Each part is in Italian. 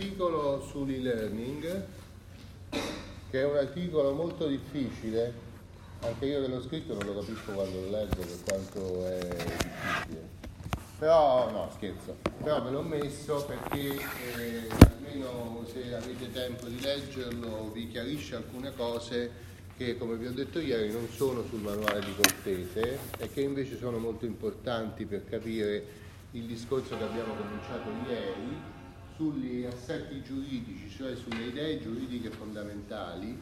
articolo sull'e-learning, che è un articolo molto difficile, anche io che l'ho scritto non lo capisco quando lo leggo per quanto è difficile. Però, no, scherzo, però me l'ho messo perché eh, almeno se avete tempo di leggerlo vi chiarisce alcune cose che come vi ho detto ieri non sono sul manuale di Cortese e che invece sono molto importanti per capire il discorso che abbiamo cominciato ieri sugli assetti giuridici, cioè sulle idee giuridiche fondamentali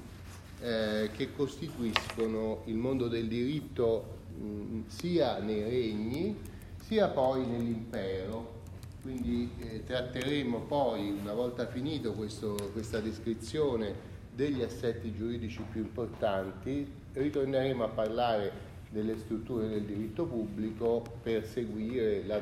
eh, che costituiscono il mondo del diritto mh, sia nei regni sia poi nell'impero. Quindi eh, tratteremo poi, una volta finito questo, questa descrizione, degli assetti giuridici più importanti, ritorneremo a parlare delle strutture del diritto pubblico per seguire la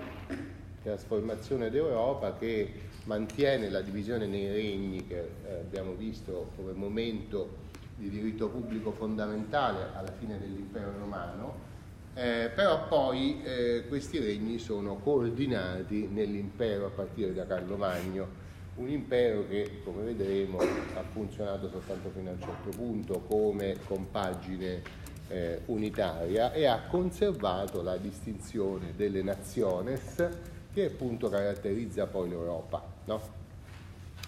trasformazione d'Europa che mantiene la divisione nei regni che eh, abbiamo visto come momento di diritto pubblico fondamentale alla fine dell'impero romano, eh, però poi eh, questi regni sono coordinati nell'impero a partire da Carlo Magno un impero che, come vedremo, ha funzionato soltanto fino a un certo punto come compagine eh, unitaria e ha conservato la distinzione delle naziones che appunto caratterizza poi l'Europa. No?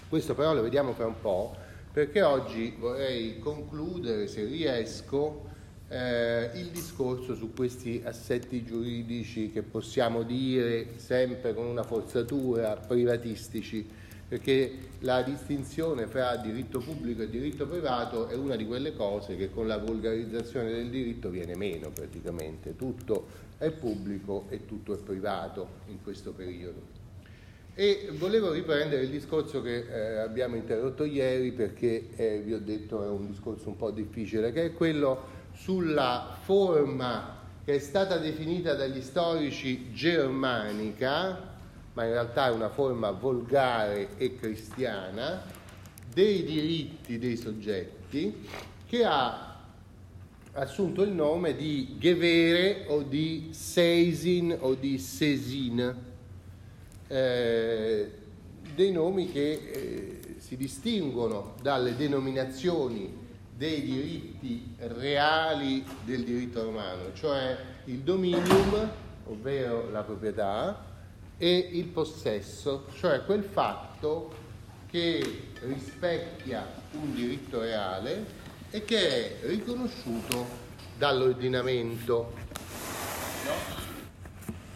Questo però lo vediamo fra un po' perché oggi vorrei concludere, se riesco, eh, il discorso su questi assetti giuridici che possiamo dire sempre con una forzatura privatistici perché la distinzione fra diritto pubblico e diritto privato è una di quelle cose che con la volgarizzazione del diritto viene meno praticamente, tutto è pubblico e tutto è privato in questo periodo. E volevo riprendere il discorso che eh, abbiamo interrotto ieri perché eh, vi ho detto è un discorso un po' difficile, che è quello sulla forma che è stata definita dagli storici germanica, ma in realtà è una forma volgare e cristiana, dei diritti dei soggetti che ha assunto il nome di Gevere o di Seisin o di Sesin, eh, dei nomi che eh, si distinguono dalle denominazioni dei diritti reali del diritto romano, cioè il dominium, ovvero la proprietà, e il possesso, cioè quel fatto che rispecchia un diritto reale e che è riconosciuto dall'ordinamento. No?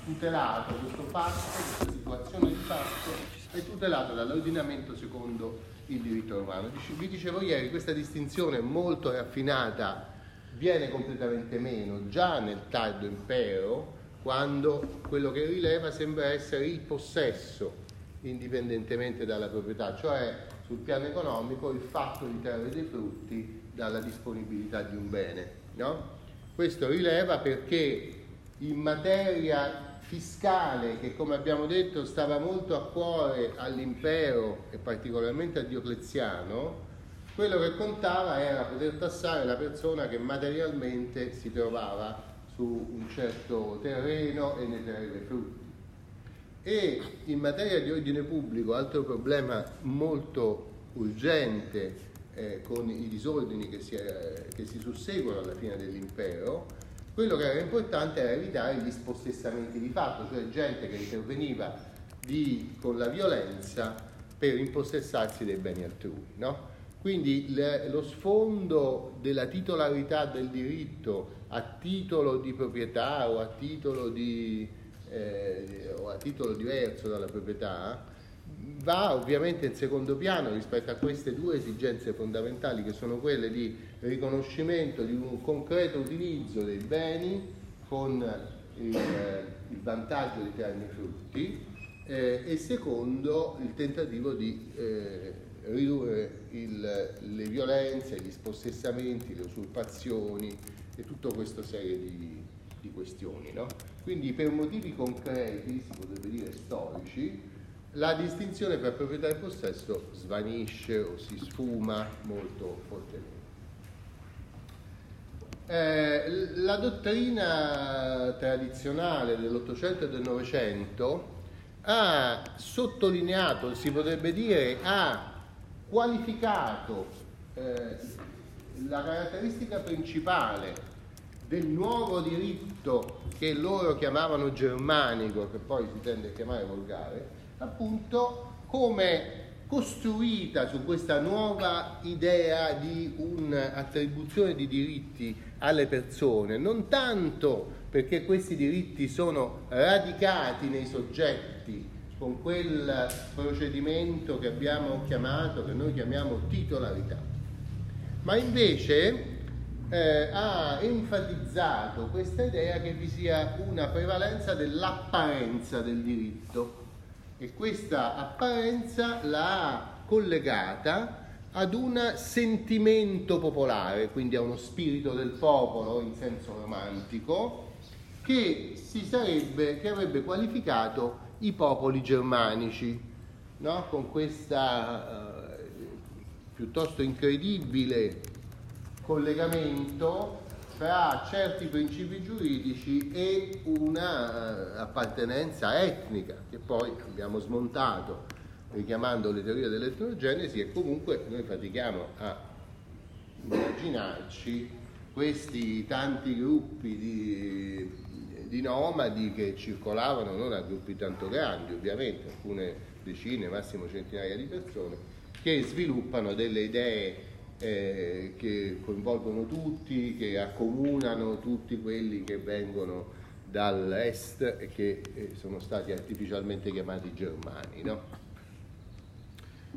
Tutelato questo fatto, questa situazione di fatto è tutelato dall'ordinamento secondo il diritto romano. Vi dicevo ieri, questa distinzione molto raffinata viene completamente meno già nel tardo impero, quando quello che rileva sembra essere il possesso indipendentemente dalla proprietà, cioè sul piano economico il fatto di trarre dei frutti dalla disponibilità di un bene. No? Questo rileva perché in materia fiscale, che come abbiamo detto stava molto a cuore all'impero e particolarmente a Diocleziano, quello che contava era poter tassare la persona che materialmente si trovava su un certo terreno e ne traere frutti. E in materia di ordine pubblico, altro problema molto urgente eh, con i disordini che si, eh, che si susseguono alla fine dell'impero, quello che era importante era evitare gli spossessamenti di fatto, cioè gente che interveniva di, con la violenza per impossessarsi dei beni altrui. No? Quindi le, lo sfondo della titolarità del diritto a titolo di proprietà o a titolo, di, eh, o a titolo diverso dalla proprietà va ovviamente in secondo piano rispetto a queste due esigenze fondamentali che sono quelle di riconoscimento di un concreto utilizzo dei beni con il, il vantaggio di trarne frutti eh, e secondo il tentativo di eh, ridurre il, le violenze, gli spossessamenti, le usurpazioni e tutta questa serie di, di questioni. No? Quindi per motivi concreti, si potrebbe dire storici, la distinzione tra proprietà e possesso svanisce o si sfuma molto fortemente. Eh, la dottrina tradizionale dell'Ottocento e del Novecento ha sottolineato, si potrebbe dire, ha qualificato eh, la caratteristica principale del nuovo diritto che loro chiamavano germanico, che poi si tende a chiamare volgare, appunto come costruita su questa nuova idea di un'attribuzione di diritti alle persone, non tanto perché questi diritti sono radicati nei soggetti con quel procedimento che abbiamo chiamato, che noi chiamiamo titolarità, ma invece eh, ha enfatizzato questa idea che vi sia una prevalenza dell'apparenza del diritto. E questa apparenza l'ha collegata ad un sentimento popolare, quindi a uno spirito del popolo in senso romantico, che, sarebbe, che avrebbe qualificato i popoli germanici, no? con questa eh, piuttosto incredibile collegamento fra certi principi giuridici e una eh, appartenenza etnica che poi abbiamo smontato richiamando le teorie dell'etnogenesi e comunque noi fatichiamo a immaginarci questi tanti gruppi di di nomadi che circolavano non a gruppi tanto grandi, ovviamente, alcune decine, massimo centinaia di persone, che sviluppano delle idee eh, che coinvolgono tutti, che accomunano tutti quelli che vengono dall'est e che eh, sono stati artificialmente chiamati germani. No?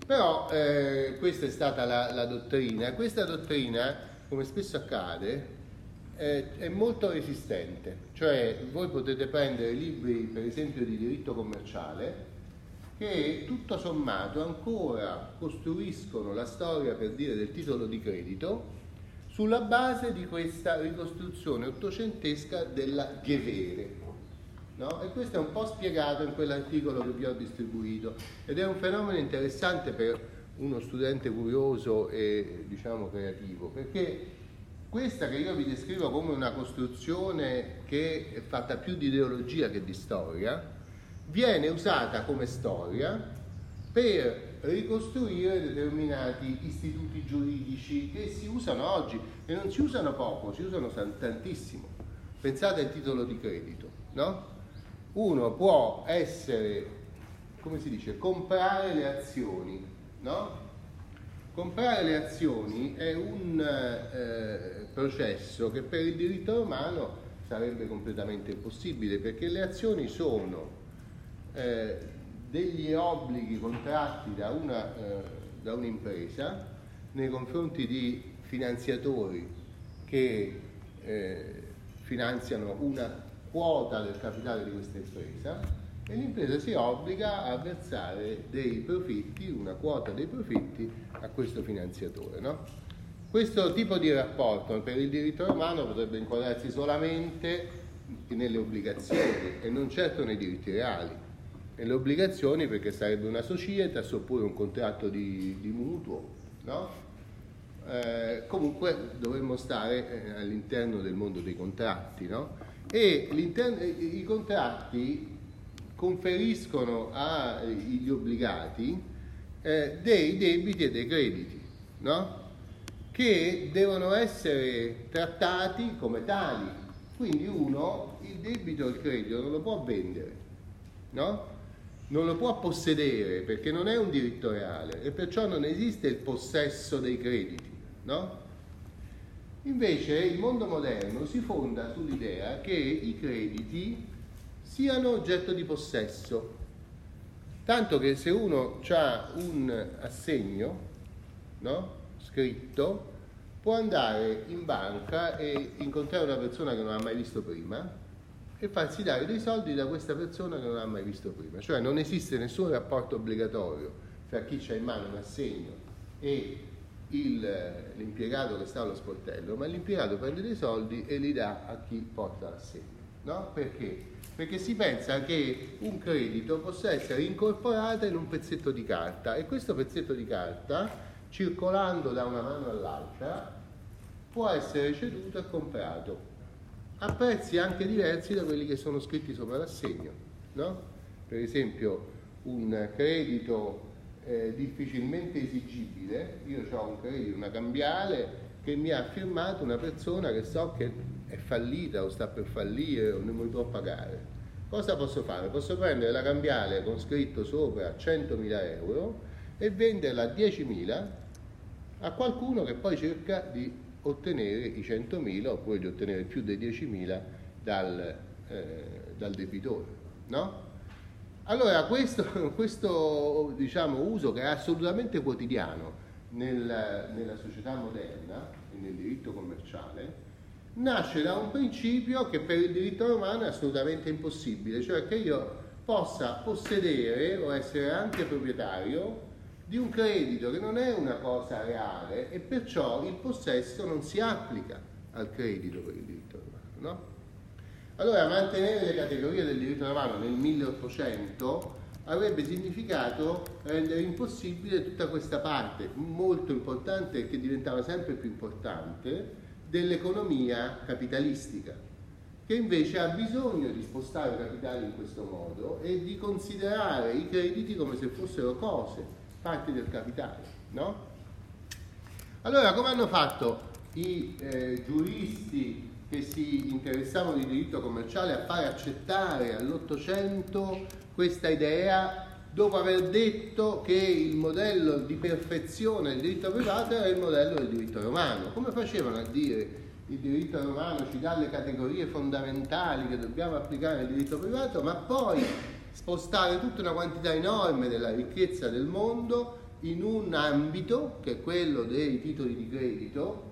Però eh, questa è stata la, la dottrina. Questa dottrina, come spesso accade, è, molto resistente, cioè voi potete prendere libri per esempio di diritto commerciale che tutto sommato ancora costruiscono la storia per dire del titolo di credito sulla base di questa ricostruzione ottocentesca della Gevere. No? E questo è un po' spiegato in quell'articolo che vi ho distribuito ed è un fenomeno interessante per uno studente curioso e diciamo creativo, perché questa che io vi descrivo come una costruzione che è fatta più di ideologia che di storia, viene usata come storia per ricostruire determinati istituti giuridici che si usano oggi e non si usano poco, si usano tantissimo. Pensate al titolo di credito, no? Uno può essere, come si dice, comprare le azioni, no? Comprare le azioni è un eh, processo che per il diritto romano sarebbe completamente impossibile perché le azioni sono eh, degli obblighi contratti da, una, eh, da un'impresa nei confronti di finanziatori che eh, finanziano una quota del capitale di questa impresa e l'impresa si obbliga a versare dei profitti, una quota dei profitti a questo finanziatore. No? Questo tipo di rapporto per il diritto romano potrebbe inquadrarsi solamente nelle obbligazioni e non certo nei diritti reali. Nelle obbligazioni perché sarebbe una societas oppure un contratto di, di mutuo, no? eh, comunque dovremmo stare eh, all'interno del mondo dei contratti, no? E i contratti conferiscono agli obbligati eh, dei debiti e dei crediti, no? che devono essere trattati come tali. Quindi uno il debito o il credito non lo può vendere, no? non lo può possedere perché non è un diritto reale e perciò non esiste il possesso dei crediti. No? Invece il mondo moderno si fonda sull'idea che i crediti siano oggetto di possesso. Tanto che se uno ha un assegno no, scritto, può andare in banca e incontrare una persona che non ha mai visto prima e farsi dare dei soldi da questa persona che non ha mai visto prima. Cioè non esiste nessun rapporto obbligatorio fra chi ha in mano un assegno e il, l'impiegato che sta allo sportello, ma l'impiegato prende dei soldi e li dà a chi porta l'assegno. No? Perché? perché si pensa che un credito possa essere incorporato in un pezzetto di carta e questo pezzetto di carta, circolando da una mano all'altra, può essere ceduto e comprato a prezzi anche diversi da quelli che sono scritti sopra l'assegno. No? Per esempio un credito eh, difficilmente esigibile, io ho un credito, una cambiale che mi ha firmato una persona che so che è fallita o sta per fallire o non mi può pagare. Cosa posso fare? Posso prendere la cambiale con scritto sopra 100.000 euro e venderla a 10.000 a qualcuno che poi cerca di ottenere i 100.000 oppure di ottenere più dei 10.000 dal, eh, dal debitore. No? Allora questo, questo diciamo, uso che è assolutamente quotidiano nel, nella società moderna e nel diritto commerciale nasce da un principio che per il diritto romano è assolutamente impossibile, cioè che io possa possedere o essere anche proprietario di un credito che non è una cosa reale e perciò il possesso non si applica al credito per il diritto romano. No? Allora mantenere le categorie del diritto romano nel 1800 avrebbe significato rendere impossibile tutta questa parte molto importante che diventava sempre più importante dell'economia capitalistica, che invece ha bisogno di spostare capitali in questo modo e di considerare i crediti come se fossero cose, parti del capitale. No? Allora, come hanno fatto i eh, giuristi che si interessavano di diritto commerciale a fare accettare all'Ottocento questa idea dopo aver detto che il modello di perfezione del diritto privato era il modello del diritto romano. Come facevano a dire il diritto romano ci dà le categorie fondamentali che dobbiamo applicare nel diritto privato, ma poi spostare tutta una quantità enorme della ricchezza del mondo in un ambito, che è quello dei titoli di credito,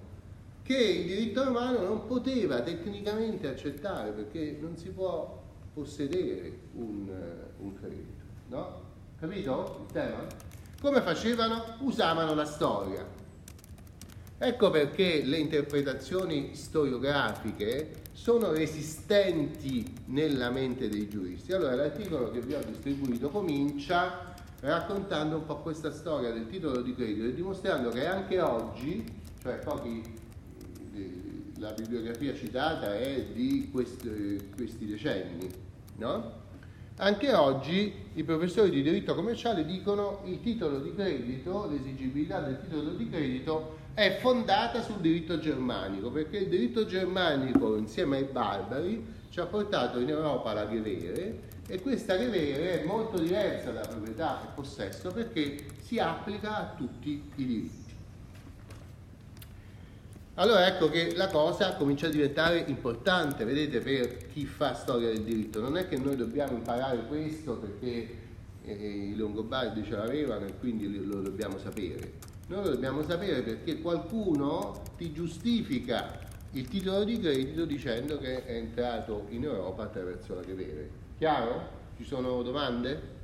che il diritto romano non poteva tecnicamente accettare perché non si può possedere un, un credito. No? Capito il tema? Come facevano? Usavano la storia. Ecco perché le interpretazioni storiografiche sono resistenti nella mente dei giuristi. Allora l'articolo che vi ho distribuito comincia raccontando un po' questa storia del titolo di credito e dimostrando che anche oggi, cioè pochi la bibliografia citata è di questi, questi decenni, no? Anche oggi i professori di diritto commerciale dicono che il titolo di credito, l'esigibilità del titolo di credito è fondata sul diritto germanico, perché il diritto germanico insieme ai barbari ci ha portato in Europa la revere e questa revere è molto diversa da proprietà e possesso perché si applica a tutti i diritti. Allora ecco che la cosa comincia a diventare importante, vedete, per chi fa storia del diritto. Non è che noi dobbiamo imparare questo perché eh, i Longobardi ce l'avevano e quindi lo dobbiamo sapere. Noi lo dobbiamo sapere perché qualcuno ti giustifica il titolo di credito dicendo che è entrato in Europa attraverso la Revere. Chiaro? Ci sono domande?